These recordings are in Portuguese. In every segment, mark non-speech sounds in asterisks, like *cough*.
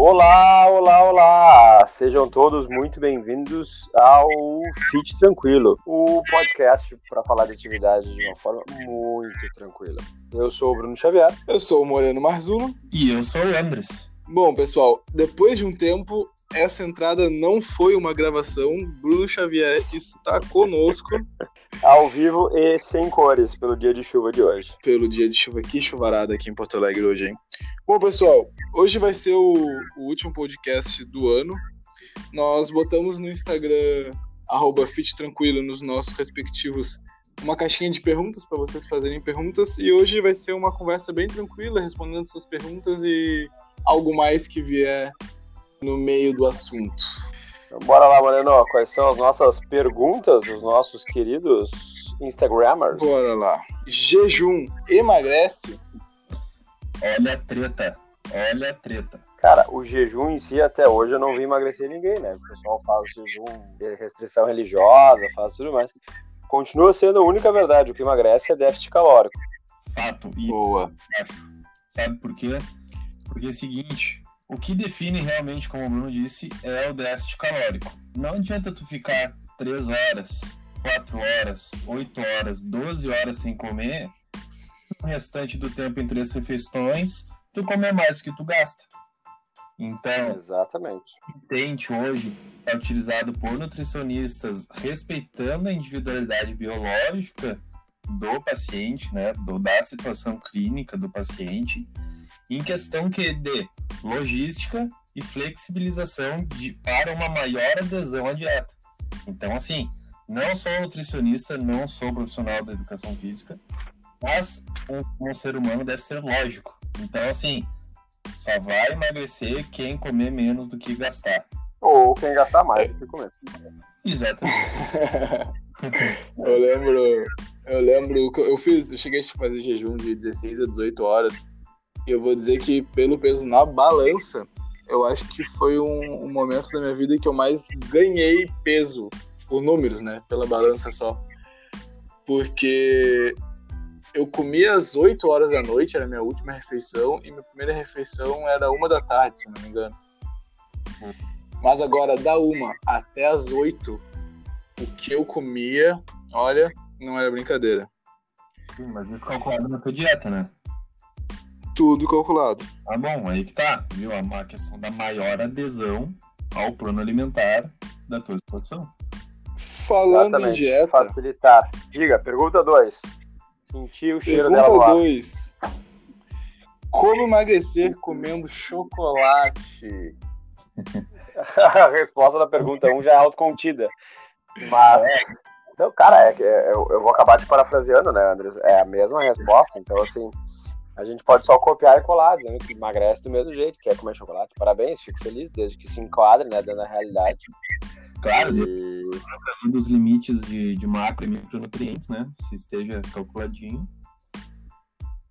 Olá, olá, olá! Sejam todos muito bem-vindos ao Fit Tranquilo, o podcast para falar de atividade de uma forma muito tranquila. Eu sou o Bruno Xavier. Eu sou o Moreno Marzulo. E eu sou o Andres. Bom, pessoal, depois de um tempo, essa entrada não foi uma gravação. Bruno Xavier está conosco. *laughs* Ao vivo e sem cores, pelo dia de chuva de hoje. Pelo dia de chuva, que chuvarada aqui em Porto Alegre hoje, hein? Bom, pessoal, hoje vai ser o, o último podcast do ano. Nós botamos no Instagram, arroba Tranquilo, nos nossos respectivos, uma caixinha de perguntas para vocês fazerem perguntas. E hoje vai ser uma conversa bem tranquila, respondendo essas perguntas e algo mais que vier no meio do assunto. Então, bora lá, Moreno. Quais são as nossas perguntas dos nossos queridos Instagrammers? Bora lá. Jejum emagrece? Olha a treta. Olha a treta. Cara, o jejum em si até hoje eu não vi emagrecer ninguém, né? O pessoal faz jejum, restrição religiosa, faz tudo mais. Continua sendo a única verdade. O que emagrece é déficit calórico. Fato. E Boa. Sabe por quê? Porque é o seguinte, o que define realmente, como o Bruno disse, é o déficit calórico. Não adianta tu ficar 3 horas, 4 horas, 8 horas, 12 horas sem comer, o restante do tempo entre as refeições, tu comer mais do que tu gasta. Então, Exatamente. o tente hoje é utilizado por nutricionistas respeitando a individualidade biológica do paciente, né, do, da situação clínica do paciente, em questão que de logística e flexibilização de, para uma maior adesão à dieta. Então, assim, não sou nutricionista, não sou profissional da educação física, mas um, um ser humano deve ser lógico. Então, assim, só vai emagrecer quem comer menos do que gastar. Ou quem gastar mais do que comer. Exatamente. *laughs* eu lembro, eu lembro que eu fiz, eu cheguei a fazer jejum de 16 a 18 horas. E eu vou dizer que pelo peso na balança, eu acho que foi um, um momento da minha vida que eu mais ganhei peso por números, né? Pela balança só. Porque eu comia às 8 horas da noite, era a minha última refeição, e minha primeira refeição era uma da tarde, se não me engano. Mas agora, da uma até as 8, o que eu comia, olha, não era brincadeira. Sim, mas isso calculado na tua dieta, né? Tudo calculado. Tá bom, aí que tá, viu? A questão da maior adesão ao plano alimentar da tua situação. Falando Exatamente. em dieta, Facilitar. Diga, pergunta 2. Sentir o cheiro dela pergunta lá. 2. Como emagrecer comendo chocolate? *laughs* a resposta da pergunta 1 um já é autocontida. Mas. Não, cara, é, é- eu, eu vou acabar te parafraseando, né, Andres? É a mesma resposta, então assim. A gente pode só copiar e colar, dizendo que emagrece do mesmo jeito, quer comer chocolate. Parabéns, fico feliz, desde que se enquadre, né, dentro da realidade. Claro, E... dos limites de, de macro e micronutrientes, né? Se esteja calculadinho.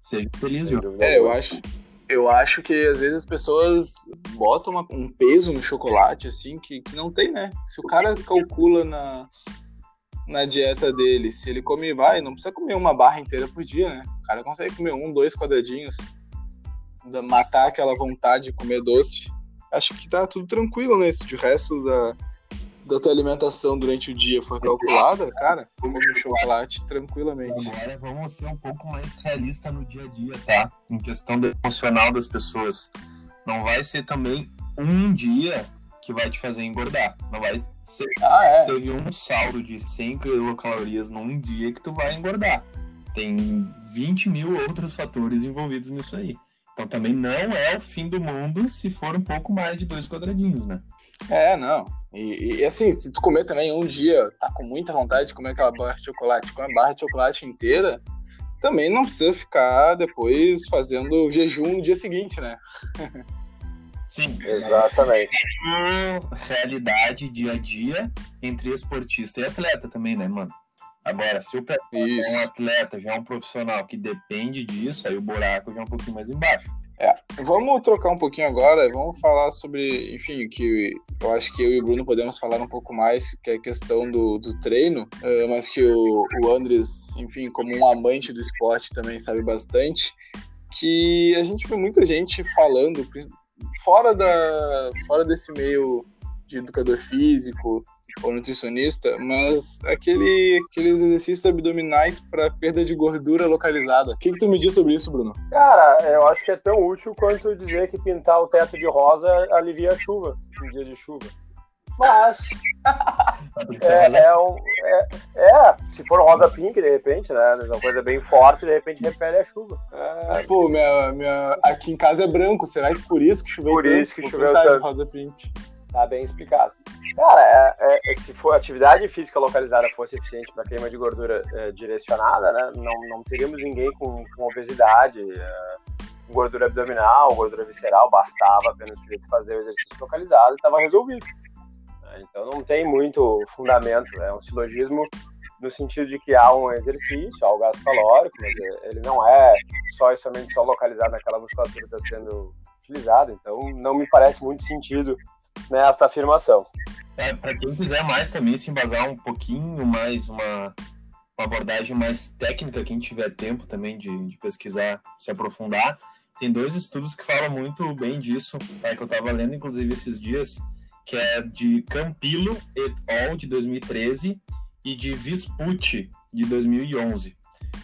Seja feliz, dúvida É, eu acho, eu acho que às vezes as pessoas botam uma- um peso no chocolate, assim, que, que não tem, né? Se o cara calcula na, na dieta dele, se ele come, vai, não precisa comer uma barra inteira por dia, né? O cara consegue comer um, dois quadradinhos, matar aquela vontade de comer doce. Acho que tá tudo tranquilo, né? Se o resto da, da tua alimentação durante o dia for calculada, cara, come chocolate tranquilamente. Agora vamos ser um pouco mais realista no dia a dia, tá? Em questão do emocional das pessoas. Não vai ser também um dia que vai te fazer engordar. Não vai ser Ah, é. teve um saldo de 100 quilocalorias num dia que tu vai engordar. Tem 20 mil outros fatores envolvidos nisso aí. Então também não é o fim do mundo se for um pouco mais de dois quadradinhos, né? É, não. E, e, assim, se tu comer também um dia, tá com muita vontade de comer aquela barra de chocolate, come a barra de chocolate inteira, também não precisa ficar depois fazendo jejum no dia seguinte, né? *laughs* Sim. Exatamente. Realidade dia a dia entre esportista e atleta também, né, mano? Agora, se o é um atleta, já é um profissional que depende disso, aí o buraco já é um pouquinho mais embaixo. Vamos trocar um pouquinho agora, vamos falar sobre, enfim, que eu acho que eu e o Bruno podemos falar um pouco mais, que é a questão do, do treino, eh, mas que o, o Andres, enfim, como um amante do esporte também sabe bastante, que a gente vê muita gente falando, fora, da, fora desse meio de educador físico ou nutricionista, mas aquele, aqueles exercícios abdominais para perda de gordura localizada. O que, que tu me diz sobre isso, Bruno? Cara, eu acho que é tão útil quanto dizer que pintar o teto de rosa alivia a chuva em dia de chuva. Mas. é, é, um, é, é, se for rosa pink, de repente, né? Uma coisa bem forte, de repente repele a chuva. É, pô, minha, minha, aqui em casa é branco, será que por isso que choveu Por isso que choveu tanto. rosa pink. Tá bem explicado. Cara, é, é, é se for atividade física localizada fosse eficiente para queima de gordura é, direcionada, né? Não, não teríamos ninguém com, com obesidade, é, gordura abdominal, gordura visceral, bastava apenas fazer o exercício localizado e estava resolvido. Então não tem muito fundamento, é um silogismo no sentido de que há um exercício, há o gasto calórico, mas ele não é só e somente só localizado naquela musculatura que está sendo utilizada, então não me parece muito sentido nessa afirmação. É, para quem quiser mais também se embasar um pouquinho mais, uma, uma abordagem mais técnica, quem tiver tempo também de, de, pesquisar, se aprofundar, tem dois estudos que falam muito bem disso, tá, que eu estava lendo inclusive esses dias, que é de Campilo et al. de 2013 e de Vespucci de 2011.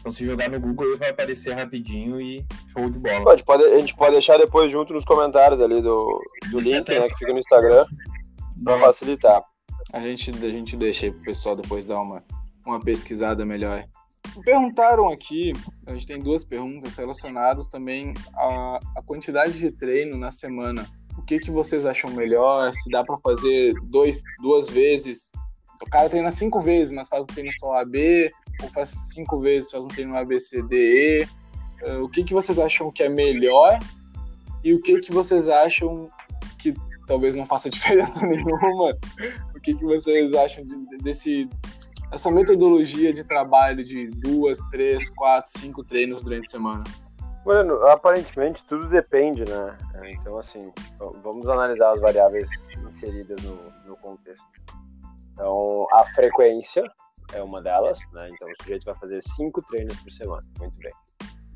Então, se jogar no Google, ele vai aparecer rapidinho e show de bola. Pode, pode, a gente pode deixar depois junto nos comentários ali do, do link, né, que fica no Instagram, para facilitar. A gente, a gente deixa aí pro pessoal depois dar uma, uma pesquisada melhor. Perguntaram aqui, a gente tem duas perguntas relacionadas também à, à quantidade de treino na semana o que, que vocês acham melhor, se dá para fazer dois, duas vezes. O cara treina cinco vezes, mas faz um treino só AB, ou faz cinco vezes, faz um treino ABCDE. Uh, o que, que vocês acham que é melhor e o que, que vocês acham que talvez não faça *laughs* diferença nenhuma? O que, que vocês acham de, desse essa metodologia de trabalho de duas, três, quatro, cinco treinos durante a semana? Mano, aparentemente tudo depende, né? Então, assim, vamos analisar as variáveis inseridas no, no contexto. Então, a frequência é uma delas, né? Então, o sujeito vai fazer cinco treinos por semana. Muito bem.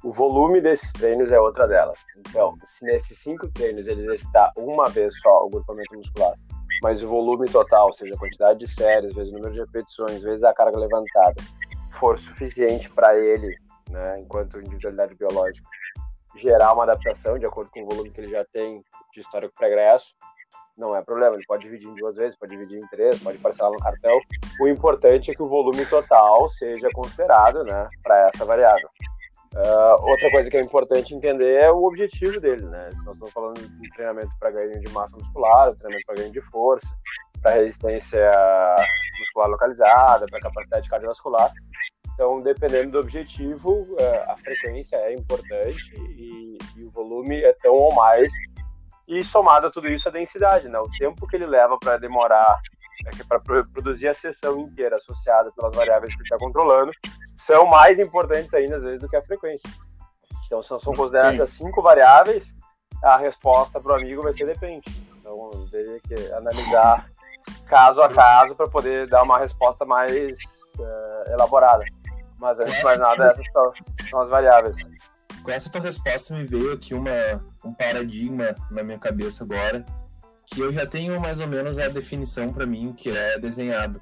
O volume desses treinos é outra delas. Então, se nesses cinco treinos ele exercitar uma vez só o grupamento muscular, mas o volume total, ou seja, a quantidade de séries, vezes o número de repetições, vezes a carga levantada, for suficiente para ele né, enquanto individualidade biológica, gerar uma adaptação de acordo com o volume que ele já tem de histórico pregresso, não é problema. Ele pode dividir em duas vezes, pode dividir em três, pode parcelar no cartão. O importante é que o volume total seja considerado né, para essa variável. Uh, outra coisa que é importante entender é o objetivo dele, né? Se nós estamos falando de treinamento para ganho de massa muscular, treinamento para ganho de força, para resistência muscular localizada, para capacidade cardiovascular, então, dependendo do objetivo, é, a frequência é importante e, e, o volume é tão ou mais. E somado a tudo isso, a densidade, né? O tempo que ele leva para demorar, é para produzir a sessão inteira associada pelas variáveis que ele está controlando, são mais importantes ainda, às vezes, do que a frequência. Então, se são consideradas as cinco variáveis, a resposta para o amigo vai ser depende. Então, teria que analisar caso a caso para poder dar uma resposta mais uh, elaborada. Mas antes de mais nada, essas são, são as variáveis. Com essa tua resposta me veio aqui uma, um paradigma na minha cabeça agora, que eu já tenho mais ou menos a definição para mim que é desenhado.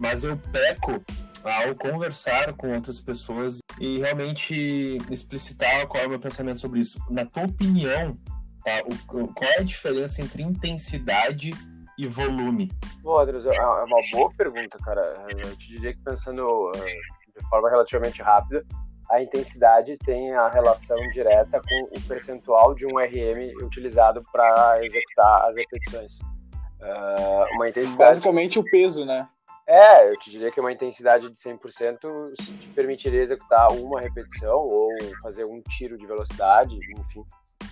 Mas eu peco ao conversar com outras pessoas e realmente explicitar qual é o meu pensamento sobre isso. Na tua opinião, tá, o, qual é a diferença entre intensidade e volume? Bom, é, é uma boa pergunta, cara. Eu te diria que pensando de forma relativamente rápida, a intensidade tem a relação direta com o percentual de um RM utilizado para executar as repetições. Uh, uma intensidade... Basicamente o peso, né? É, eu te diria que uma intensidade de 100% te permitiria executar uma repetição ou fazer um tiro de velocidade, enfim.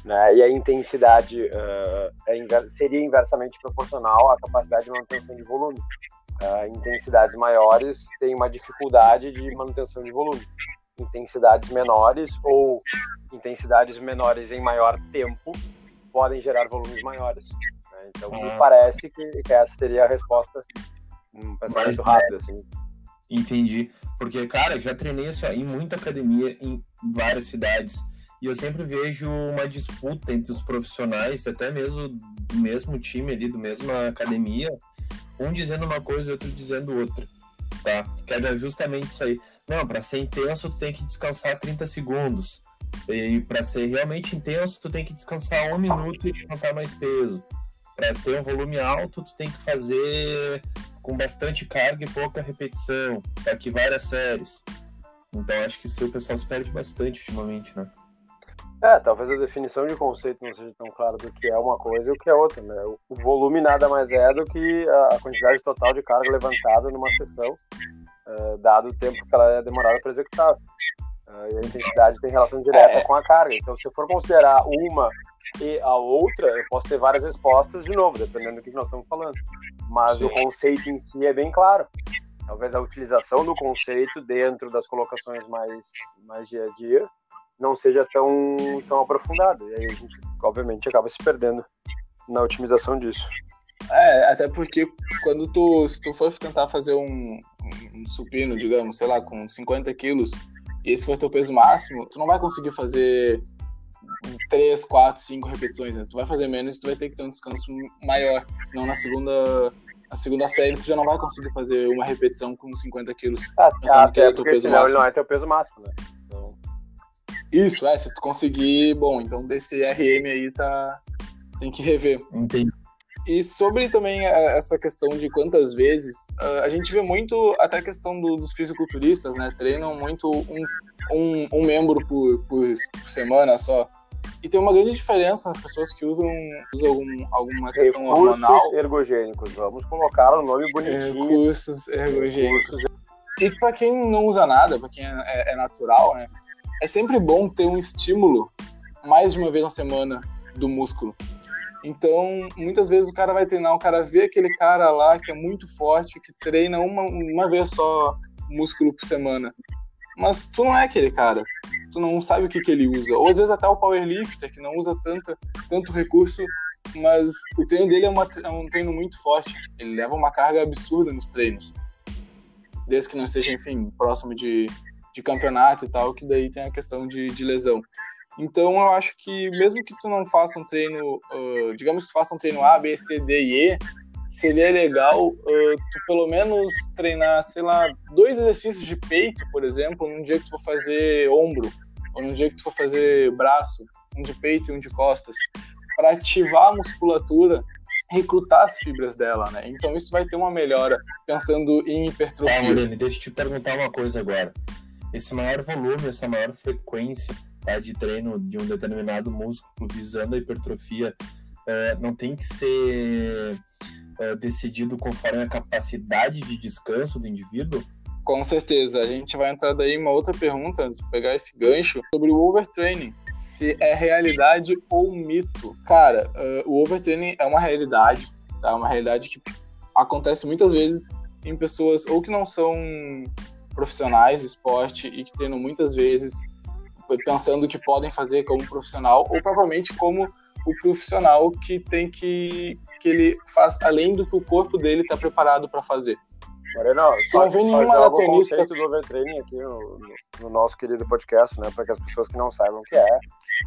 Né? E a intensidade uh, é, seria inversamente proporcional à capacidade de manutenção de volume uh, intensidades maiores têm uma dificuldade de manutenção de volume. Intensidades menores ou intensidades menores em maior tempo podem gerar volumes maiores. Né? Então, me ah. parece que, que, essa seria a resposta, um pensamento rápido, assim. Entendi. Porque, cara, já treinei assim, em muita academia em várias cidades. E eu sempre vejo uma disputa entre os profissionais, até mesmo do mesmo time ali, do mesma academia, um dizendo uma coisa e outro dizendo outra, tá? Que era justamente isso aí. Não, para ser intenso tu tem que descansar 30 segundos. E para ser realmente intenso, tu tem que descansar um minuto e levantar mais peso. Para ter um volume alto, tu tem que fazer com bastante carga e pouca repetição, só que várias séries. Então acho que isso o pessoal se perde bastante ultimamente, né? É, talvez a definição de conceito não seja tão clara do que é uma coisa e o que é outra, né? O volume nada mais é do que a quantidade total de carga levantada numa sessão, uh, dado o tempo que ela é demorada para executar. Uh, e a intensidade tem relação direta é. com a carga. Então, se eu for considerar uma e a outra, eu posso ter várias respostas de novo, dependendo do que nós estamos falando. Mas Sim. o conceito em si é bem claro. Talvez a utilização do conceito dentro das colocações mais, mais dia a dia não seja tão, tão aprofundado. E aí a gente, obviamente, acaba se perdendo na otimização disso. É, até porque quando tu, se tu for tentar fazer um, um supino, digamos, sei lá, com 50 quilos, e esse for teu peso máximo, tu não vai conseguir fazer 3, 4, 5 repetições, né? Tu vai fazer menos e tu vai ter que ter um descanso maior. Senão na segunda, na segunda série tu já não vai conseguir fazer uma repetição com 50 quilos. Ah, pensando que é teu peso máximo. não é teu peso máximo, né? Isso, é, se tu conseguir, bom, então desse RM aí tá. Tem que rever. Entendi. E sobre também essa questão de quantas vezes, a gente vê muito até a questão do, dos fisiculturistas, né? Treinam muito um, um, um membro por, por, semana só. E tem uma grande diferença nas pessoas que usam, usam algum, alguma questão Recursos hormonal. ergogênicos, vamos colocar o nome bonitinho. Recursos ergogênicos. E para quem não usa nada, para quem é, é, natural, né? É sempre bom ter um estímulo mais de uma vez na semana do músculo. Então, muitas vezes o cara vai treinar, o cara vê aquele cara lá que é muito forte, que treina uma, uma vez só músculo por semana. Mas tu não é aquele cara. Tu não sabe o que, que ele usa. Ou às vezes até o powerlifter, que não usa tanta, tanto recurso, mas o treino dele é, uma, é um treino muito forte. Ele leva uma carga absurda nos treinos. Desde que não esteja, enfim, próximo de de campeonato e tal, que daí tem a questão de, de lesão. Então eu acho que mesmo que tu não faça um treino, uh, digamos que tu faça um treino A, B, C, D e E, seria legal uh, tu pelo menos treinar, sei lá, dois exercícios de peito, por exemplo, num dia que tu for fazer ombro, ou num dia que tu for fazer braço, um de peito e um de costas, para ativar a musculatura, recrutar as fibras dela, né? Então isso vai ter uma melhora pensando em hipertrofia. Ah, Moreno, deixa eu te perguntar uma coisa agora esse maior volume, essa maior frequência tá, de treino de um determinado músculo visando a hipertrofia é, não tem que ser é, decidido conforme a capacidade de descanso do indivíduo? Com certeza. A gente vai entrar daí uma outra pergunta, antes de pegar esse gancho, sobre o overtraining. Se é realidade ou mito. Cara, uh, o overtraining é uma realidade, tá? Uma realidade que acontece muitas vezes em pessoas ou que não são profissionais do esporte e que treinam muitas vezes pensando que podem fazer como profissional ou provavelmente como o profissional que tem que que ele faz além do que o corpo dele está preparado para fazer. Moreno, só, não vem nenhuma latenista do overtraining aqui no, no, no, nosso querido podcast, né, para que as pessoas que não saibam o que é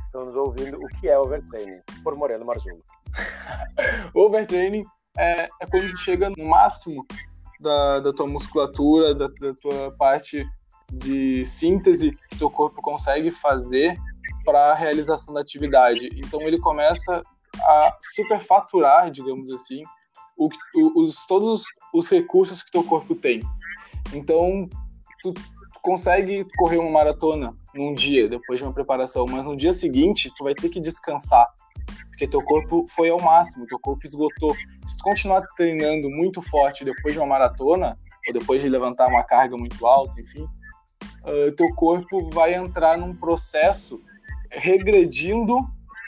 estão nos ouvindo o que é overtraining por Moreno Marzullo. o *laughs* overtraining é, é quando chega no máximo da, da tua musculatura, da, da tua parte de síntese que teu corpo consegue fazer para a realização da atividade. Então ele começa a superfaturar, digamos assim, o, os, todos os recursos que teu corpo tem. Então tu consegue correr uma maratona num dia depois de uma preparação, mas no dia seguinte tu vai ter que descansar porque teu corpo foi ao máximo, teu corpo esgotou. Se tu continuar treinando muito forte depois de uma maratona, ou depois de levantar uma carga muito alta, enfim, uh, teu corpo vai entrar num processo regredindo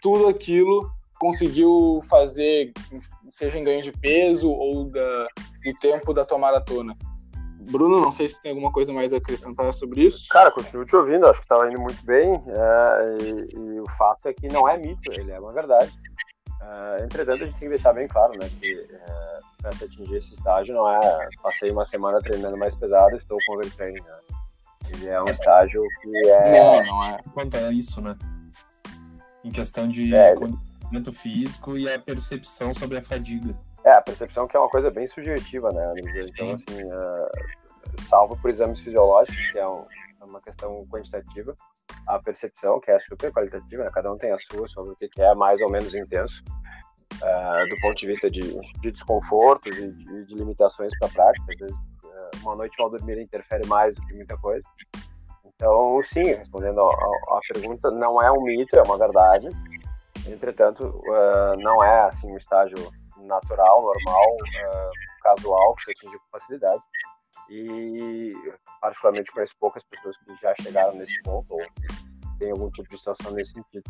tudo aquilo conseguiu fazer, seja em ganho de peso ou da, do tempo da tua maratona. Bruno, não sei se tem alguma coisa mais a acrescentar sobre isso. Cara, continuo te ouvindo, acho que estava indo muito bem. É, e, e, o fato é que não é mito, ele é uma verdade. É, entretanto, a gente tem que deixar bem claro, né, que é, para se atingir esse estágio não é passei uma semana treinando mais pesado, estou com overtraining, né? Ele é um estágio que é. Não, não é. Quanto é isso, né? em questão de é, condicionamento físico e a percepção sobre a fadiga. É, a percepção que é uma coisa bem subjetiva, né? Então, assim, uh, salvo por exames fisiológicos, que é, um, é, uma questão quantitativa, a percepção, que é super qualitativa, né? cada um tem a sua sobre o que é mais ou menos intenso, uh, do ponto de vista de, de desconfortos e de, de limitações para a prática. Às vezes, uh, uma noite mal dormir interfere mais do que muita coisa. Então, sim, respondendo à pergunta, não é um mito, é uma verdade. Entretanto, não é assim um estágio natural, normal, uh, casual, que se atinge com facilidade. E, particularmente, conheço poucas pessoas que já chegaram nesse ponto ou têm algum tipo de situação nesse sentido.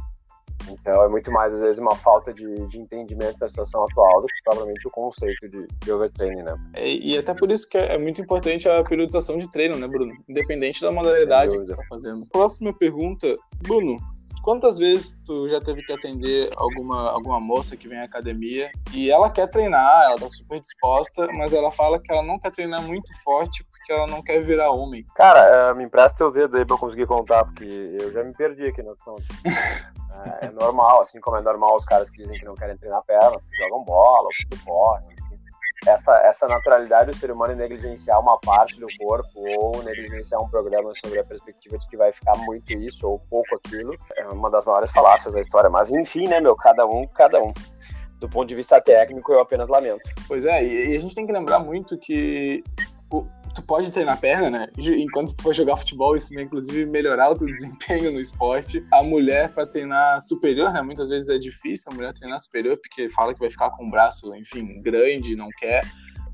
Então, é muito mais, às vezes, uma falta de, de entendimento da situação atual do que provavelmente o conceito de, de overtraining, né? E, e, até por isso que é muito importante a periodização de treino, né, Bruno? Independente da modalidade que você está fazendo. Próxima pergunta, Bruno, quantas vezes tu já teve que atender alguma, alguma moça que vem à academia e ela quer treinar, ela tá super disposta, mas ela fala que ela não quer treinar muito forte porque ela não quer virar homem? Cara, uh, me empresta teus dedos aí pra eu conseguir contar, porque eu já me perdi aqui na noção. *laughs* é, é normal, assim como é normal os caras que dizem que não querem treinar perna, jogam bola, correm, essa, essa naturalidade do ser humano em negligenciar uma parte do corpo ou negligenciar um programa sobre a perspectiva de que vai ficar muito isso ou pouco aquilo é uma das maiores falácias da história. Mas enfim, né, meu? Cada um, cada um. Do ponto de vista técnico, eu apenas lamento. Pois é, e a gente tem que lembrar muito que tu pode treinar perna, né? Enquanto tu for jogar futebol, isso vai inclusive melhorar o teu *laughs* desempenho no esporte. A mulher para treinar superior, né? Muitas vezes é difícil a mulher treinar superior porque fala que vai ficar com o braço, enfim, grande, não quer.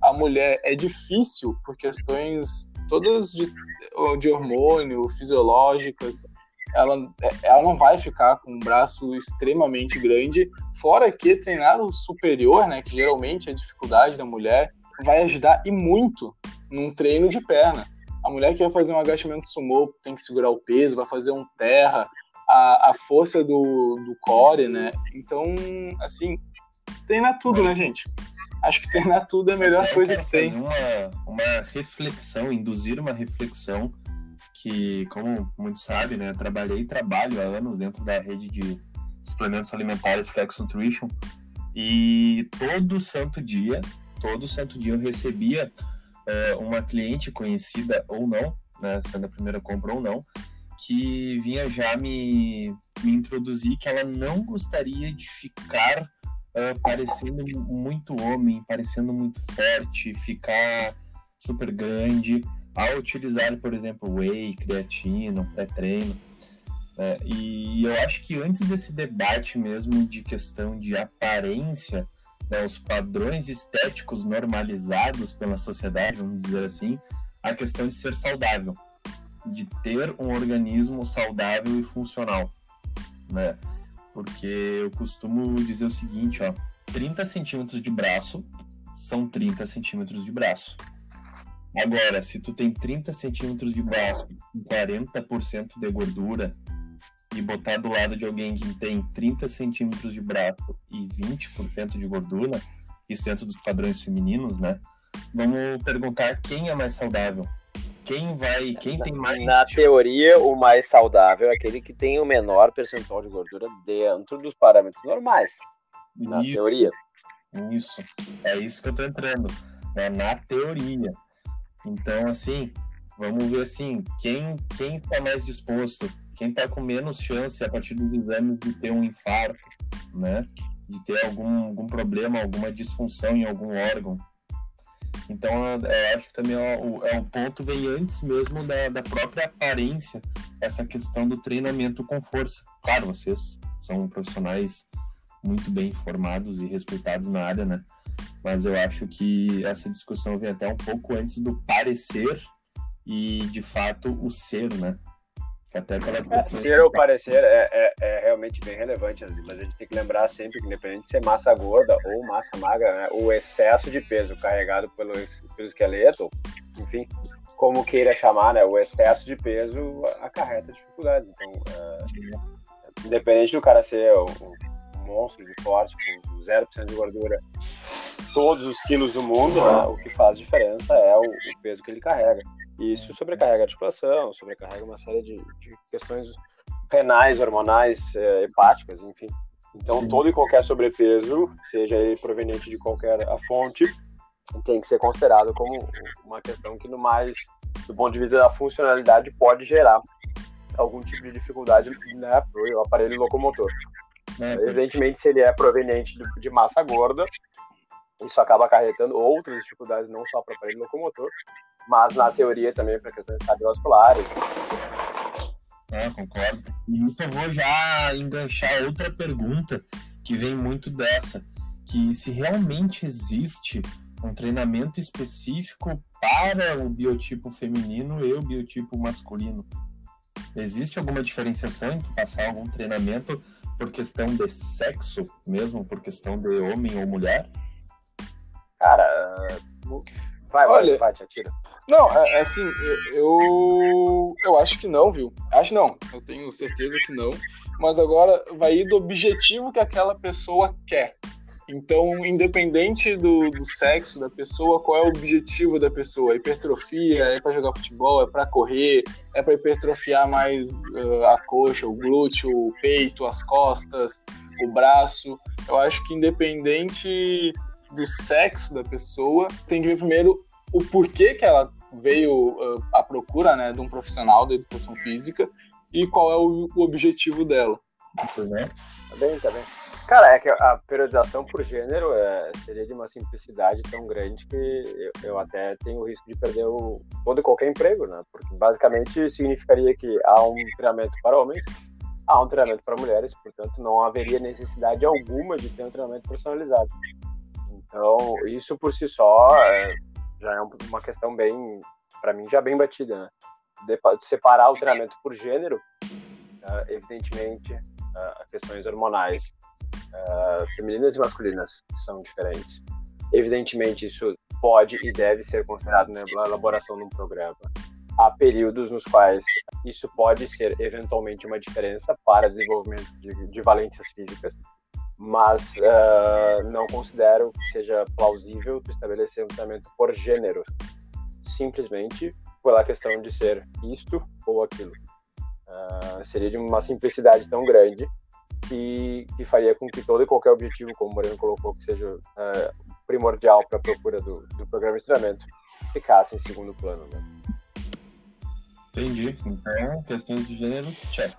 A mulher é difícil por questões todas de, de hormônio, fisiológicas. Ela, ela não vai ficar com um braço extremamente grande, fora que treinar o superior, né, que geralmente é a dificuldade da mulher, vai ajudar e muito num treino de perna. A mulher que vai fazer um agachamento sumô tem que segurar o peso, vai fazer um terra, a, a força do, do core, né? Então, assim, treinar tudo, né, gente? Acho que treinar tudo é a melhor é, coisa que tem. Uma, uma reflexão, induzir uma reflexão que, como muitos sabem, né, trabalhei e trabalho há anos dentro da rede de suplementos alimentares Flex Nutrition e todo santo dia, todo santo dia eu recebia é, uma cliente conhecida ou não, né, sendo a primeira compra ou não, que vinha já me, me introduzir que ela não gostaria de ficar uh, parecendo muito homem, parecendo muito forte, ficar super grande ao utilizar, por exemplo, whey, creatina, pré-treino. É, e eu acho que antes desse debate mesmo de questão de aparência, né, os padrões estéticos normalizados pela sociedade, vamos dizer assim, a questão de ser saudável, de ter um organismo saudável e funcional, né? Porque eu costumo dizer o seguinte, ó, 30 centímetros de braço são 30 centímetros de braço. Agora, se tu tem 30 centímetros de braço com 40% de gordura, e botar do lado de alguém que tem 30 centímetros de braço e 20% de gordura, isso dentro dos padrões femininos, né? Vamos perguntar quem é mais saudável. Quem vai, quem tem mais. Na teoria, o mais saudável é aquele que tem o menor percentual de gordura dentro dos parâmetros normais. Na isso, teoria. Isso. É isso que eu tô entrando. Né? Na teoria. Então, assim, vamos ver assim, quem, quem está mais disposto quem está com menos chance a partir dos exames de ter um infarto, né? De ter algum, algum problema, alguma disfunção em algum órgão. Então, eu acho que também é o, é o ponto vem antes mesmo da, da própria aparência, essa questão do treinamento com força. Claro, vocês são profissionais muito bem informados e respeitados na área, né? Mas eu acho que essa discussão vem até um pouco antes do parecer e, de fato, o ser, né? Até pelas é, Ser ou parecer é, é, é, realmente bem relevante, mas a gente tem que lembrar sempre que, independente de ser massa gorda ou massa magra, né, o excesso de peso carregado pelo, pelo esqueleto, enfim, como queira chamar, né, o excesso de peso acarreta dificuldades. Então, é, independente do cara ser um, um monstro de forte, com 0% de gordura, todos os quilos do mundo, né, o que faz diferença é o, o peso que ele carrega. E isso sobrecarrega a articulação, sobrecarrega uma série de, de questões renais, hormonais, é, hepáticas, enfim. Então, Sim. todo e qualquer sobrepeso, seja ele proveniente de qualquer fonte, tem que ser considerado como uma questão que, no mais, do ponto de vista da funcionalidade, pode gerar algum tipo de dificuldade né, para o aparelho locomotor. É, Evidentemente, se ele é proveniente de massa gorda, isso acaba acarretando outras dificuldades, não só para o aparelho locomotor, mas na teoria também para questões cardiovasculares. É, concordo. E eu vou já enganchar outra pergunta que vem muito dessa, que se realmente existe um treinamento específico para o biotipo feminino e o biotipo masculino. Existe alguma diferenciação entre passar algum treinamento por questão de sexo, mesmo por questão de homem ou mulher? Cara, vai, Olha, vai, vai, atira. Não, é, é, assim, eu, eu acho que não, viu? Acho não, eu tenho certeza que não. Mas agora vai ir do objetivo que aquela pessoa quer. Então, independente do, do sexo da pessoa, qual é o objetivo da pessoa? Hipertrofia, é para jogar futebol, é para correr, é para hipertrofiar mais uh, a coxa, o glúteo, o peito, as costas, o braço. Eu acho que independente do sexo da pessoa, tem que ver primeiro o porquê que ela veio uh, à procura né, de um profissional da educação física e qual é o, o objetivo dela. Né? Tá bem, tá bem. Cara, é que a periodização por gênero é, seria de uma simplicidade tão grande que eu, eu, até tenho o risco de perder o, todo e qualquer emprego, né? Porque basicamente significaria que há um treinamento para homens, há um treinamento para mulheres, portanto não haveria necessidade alguma de ter um treinamento personalizado. Então, isso por si só é, já é uma questão bem, para mim, já bem batida, né? De, separar o treinamento por gênero, uh, evidentemente, uh, questões hormonais uh, femininas e masculinas são diferentes. Evidentemente, isso pode e deve ser considerado na elaboração de um programa. Há períodos nos quais isso pode ser eventualmente uma diferença para desenvolvimento de, de valências físicas, mas uh, não considero que seja plausível estabelecer um tratamento por gênero, simplesmente pela questão de ser isto ou aquilo. Uh, seria de uma simplicidade tão grande que, que, faria com que todo e qualquer objetivo, como o Moreno colocou, que seja uh, primordial para a procura do, do, programa de treinamento, ficasse em segundo plano. Né? Entendi. Então, questões de gênero, check.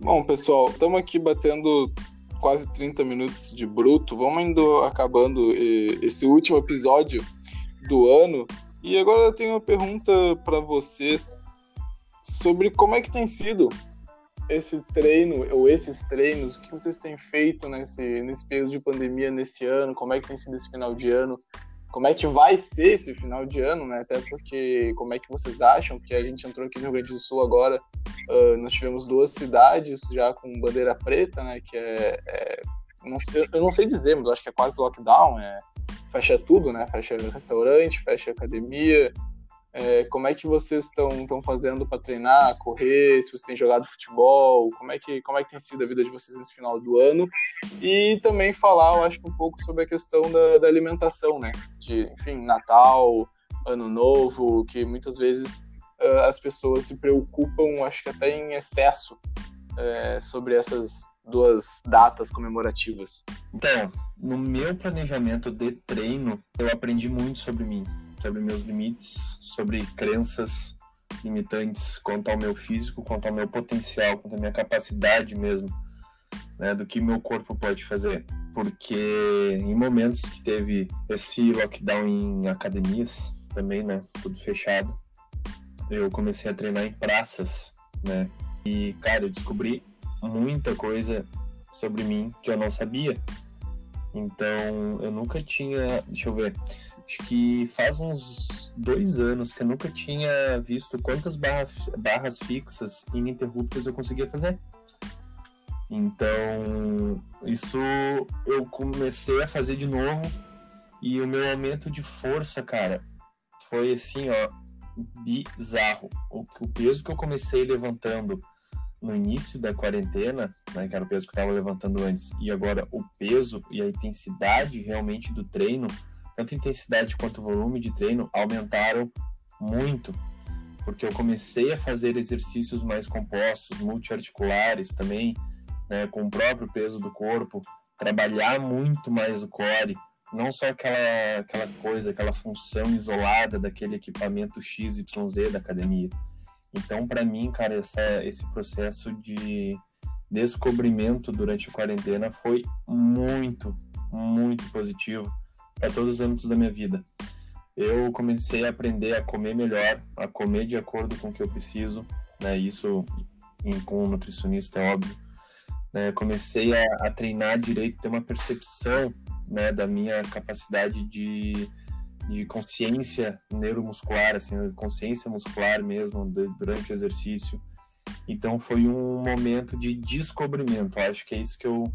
Bom, pessoal, estamos aqui batendo quase 30 minutos de bruto. Vamos indo acabando esse último episódio do ano. E agora eu tenho uma pergunta para vocês sobre como é que tem sido esse treino ou esses treinos, o que vocês têm feito nesse, nesse período de pandemia nesse ano, como é que tem sido esse final de ano, como é que vai ser esse final de ano, né? Até porque como é que vocês acham que a gente entrou aqui no Rio Grande do Sul agora, uh, nós tivemos duas cidades já com bandeira preta, né? Que é, é não sei, eu não sei dizer, mas acho que é quase lockdown, é, fecha tudo, né? Fecha restaurante, fecha academia, é, como é que vocês estão fazendo para treinar, correr, se vocês têm jogado futebol, como é, que, como é que tem sido a vida de vocês nesse final do ano. E também falar, eu acho, um pouco sobre a questão da, da alimentação, né? De, enfim, Natal, Ano Novo, que muitas vezes uh, as pessoas se preocupam, acho que até em excesso, uh, sobre essas duas datas comemorativas. Então, no meu planejamento de treino, eu aprendi muito sobre mim sobre meus limites, sobre crenças limitantes quanto ao meu físico, quanto ao meu potencial, quanto à minha capacidade mesmo, né, do que meu corpo pode fazer. Porque em momentos que teve esse lockdown em academias, também, né, tudo fechado, eu comecei a treinar em praças, né, e, cara, eu descobri muita coisa sobre mim que eu não sabia. Então, eu nunca tinha, deixa eu ver, acho que faz uns dois anos que eu nunca tinha visto quantas barras, barras fixas ininterruptas eu conseguia fazer. Então, isso eu comecei a fazer de novo e o meu aumento de força, cara, foi assim, ó, bizarro. O, o peso que eu comecei levantando no início da quarentena, né, que era o peso que eu estava levantando antes, e agora o peso e a intensidade realmente do treino, tanto intensidade quanto volume de treino aumentaram muito. porque eu comecei a fazer exercícios mais compostos, multiarticulares também, né, com o próprio peso do corpo, trabalhar muito mais o core, não só aquela, aquela coisa, aquela função isolada daquele equipamento XYZ da academia. Então, para mim, cara, essa, esse processo de descobrimento durante a quarentena foi muito, muito positivo para todos os âmbitos da minha vida. Eu comecei a aprender a comer melhor, a comer de acordo com o que eu preciso, né? Isso em, com um nutricionista é óbvio. Né? Comecei a, a treinar direito, ter uma percepção né, da minha capacidade de, de consciência neuromuscular, assim, consciência muscular mesmo durante o exercício. Então foi um momento de descobrimento. Acho que é isso que eu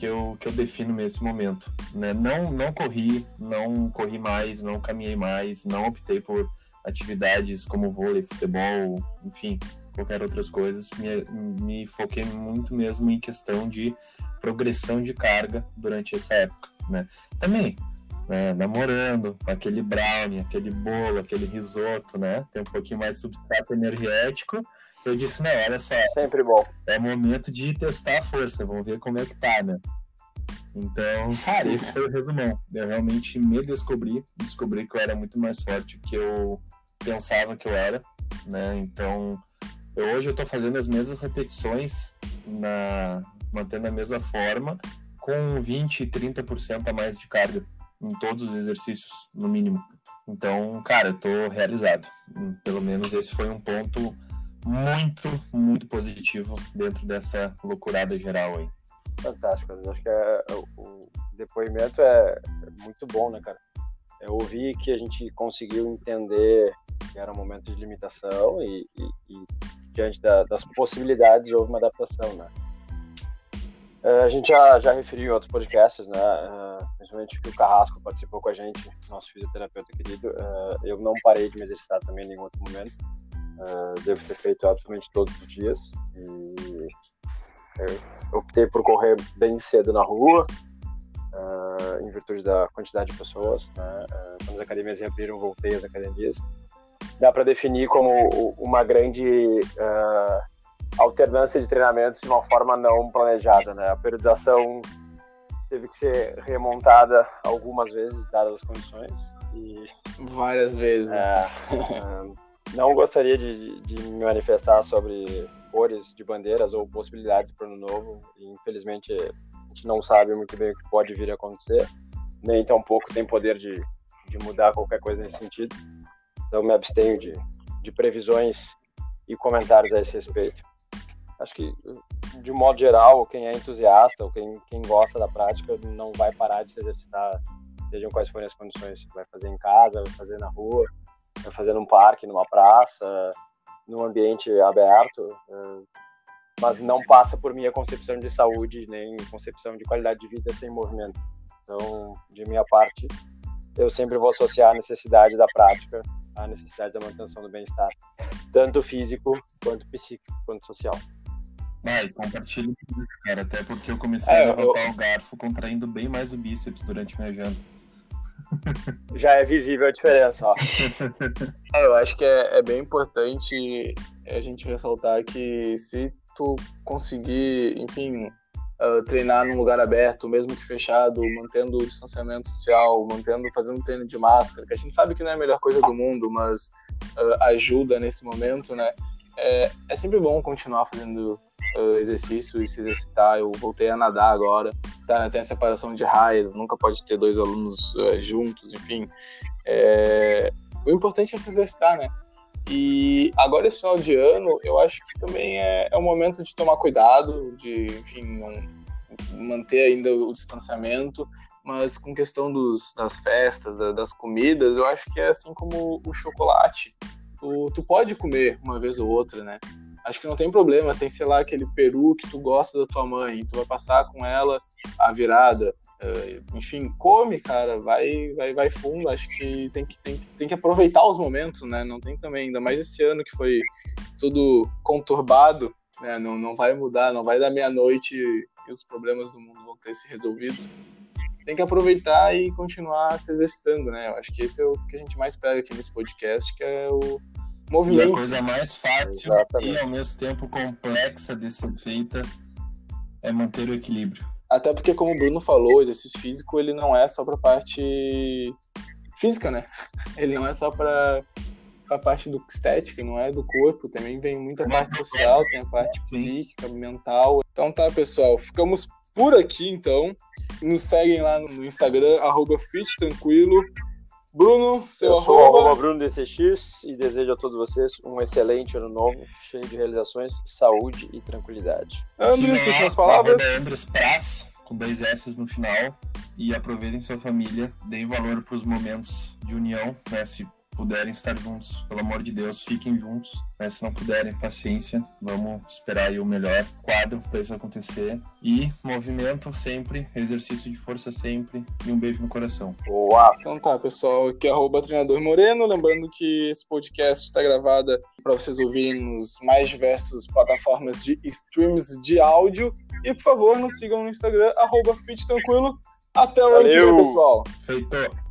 que eu, que eu defino nesse momento. Né? Não, não corri, não corri mais, não caminhei mais, não optei por atividades como vôlei, futebol, enfim, qualquer outras coisas. Me, me foquei muito mesmo em questão de progressão de carga durante essa época. Né? Também, né, namorando, aquele brownie, aquele bolo, aquele risoto, né? Tem um pouquinho mais de substrato energético, eu disse, não, olha só. Sempre bom. É momento de testar a força, vamos ver como é que tá, né? Então, cara, esse foi o resumão. Eu realmente me descobri, descobri que eu era muito mais forte que eu pensava que eu era, né? Então, eu, hoje eu tô fazendo as mesmas repetições, na, mantendo a mesma forma, com 20, 30% a mais de carga em todos os exercícios, no mínimo. Então, cara, eu tô realizado. Pelo menos esse foi um ponto muito, muito positivo dentro dessa loucurada geral aí. Fantástico, acho que é, é o depoimento é, é, muito bom, né, cara? Eu ouvi que a gente conseguiu entender que era um momento de limitação e, e, e diante da, das possibilidades houve uma adaptação, né? É, a gente já, já referiu em outros podcasts, né? principalmente que o Carrasco participou com a gente, nosso fisioterapeuta querido. eu não parei de me exercitar também em nenhum outro momento Uh, devo ter feito absolutamente todos os dias. E eu optei por correr bem cedo na rua, uh, em virtude da quantidade de pessoas. Né? Uh, quando as academias reabriram, voltei às academias. Dá para definir como uma grande alternância de treinamentos de uma forma não planejada. Né? A periodização teve que ser remontada algumas vezes, dadas as condições. E, Várias vezes. É, *laughs* Não gostaria de, de, me manifestar sobre cores de bandeiras ou possibilidades para o ano novo. infelizmente, a gente não sabe muito bem o que pode vir a acontecer, nem tampouco tem poder de, de mudar qualquer coisa nesse sentido. Então, me abstenho de, de previsões e comentários a esse respeito. Acho que, de modo geral, quem é entusiasta ou quem, quem gosta da prática não vai parar de se exercitar, sejam quais forem as condições. Vai fazer em casa, vai fazer na rua, fazer num parque, numa praça, num ambiente aberto, é, mas não passa por minha concepção de saúde nem concepção de qualidade de vida sem movimento. Então, de minha parte, eu sempre vou associar a necessidade da prática à necessidade da manutenção do bem-estar, tanto físico quanto psíquico, quanto social. Ah, e compartilho isso, cara, até porque eu comecei é, a levantar eu... o garfo contraindo bem mais o bíceps durante minha janta *laughs* já é visível a diferença, ó. *laughs* É, eu acho que é, é, bem importante a gente ressaltar que se tu conseguir, enfim, uh, treinar num lugar aberto, mesmo que fechado, mantendo o distanciamento social, mantendo, fazendo treino de máscara, que a gente sabe que não é a melhor coisa do mundo, mas uh, ajuda nesse momento, né? É, é sempre bom continuar fazendo uh, exercício e se exercitar. Eu voltei a nadar agora. Tá, tem a separação de raias, nunca pode ter dois alunos uh, juntos, enfim. É, o importante é se exercitar, né? E agora esse final de ano, eu acho que também é, é um momento de tomar cuidado, de, enfim, manter ainda o distanciamento, mas com questão dos, das festas, da, das comidas, eu acho que é assim como o chocolate. Tu, tu pode comer uma vez ou outra, né? acho que não tem problema. Tem, sei lá, aquele peru que tu gosta da tua mãe, tu vai passar com ela a virada. Uh, enfim, come, cara, vai, vai, vai fundo. Acho que tem, que tem, tem que aproveitar os momentos, né? Não tem também, ainda mais esse ano que foi tudo conturbado, né? Não, não vai mudar, não vai dar meia-noite e os problemas do mundo vão ter se resolvido. Tem que aproveitar e continuar se exercitando, né? Eu acho que esse é o que a gente mais espera aqui nesse podcast, que é o movimentos. E a coisa mais fácil Exatamente. e ao mesmo tempo complexa de ser feita é manter o equilíbrio. Até porque, como o Bruno falou, o exercício físico ele não é só para parte física, né? *laughs* Ele não é só para a parte do estética, não é do corpo, também vem muita parte social, tem a parte psíquica, mental. Então tá, pessoal, ficamos por aqui então. Nos seguem lá no Instagram, arroba Tranquilo. Bruno, seu Eu sou arroba... Bruno DCX e desejo a todos vocês um excelente ano novo, cheio de realizações, saúde e tranquilidade. Andres, últimas palavras. Andres Praz, com dois S no final. E aproveitem sua família, deem valor para os momentos de união, né? Se puderem estar juntos, pelo amor de Deus, fiquem juntos. Né? Se não puderem, paciência. Vamos esperar aí o melhor quadro para isso acontecer. E movimento sempre, exercício de força sempre e um beijo no coração. Boa! Então tá, pessoal. Aqui é arroba treinador Moreno. Lembrando que esse podcast está gravado para vocês ouvirem nos mais diversas plataformas de streams de áudio. E por favor, nos sigam no Instagram, arroba Fit Tranquilo. Até o ano pessoal. Feito.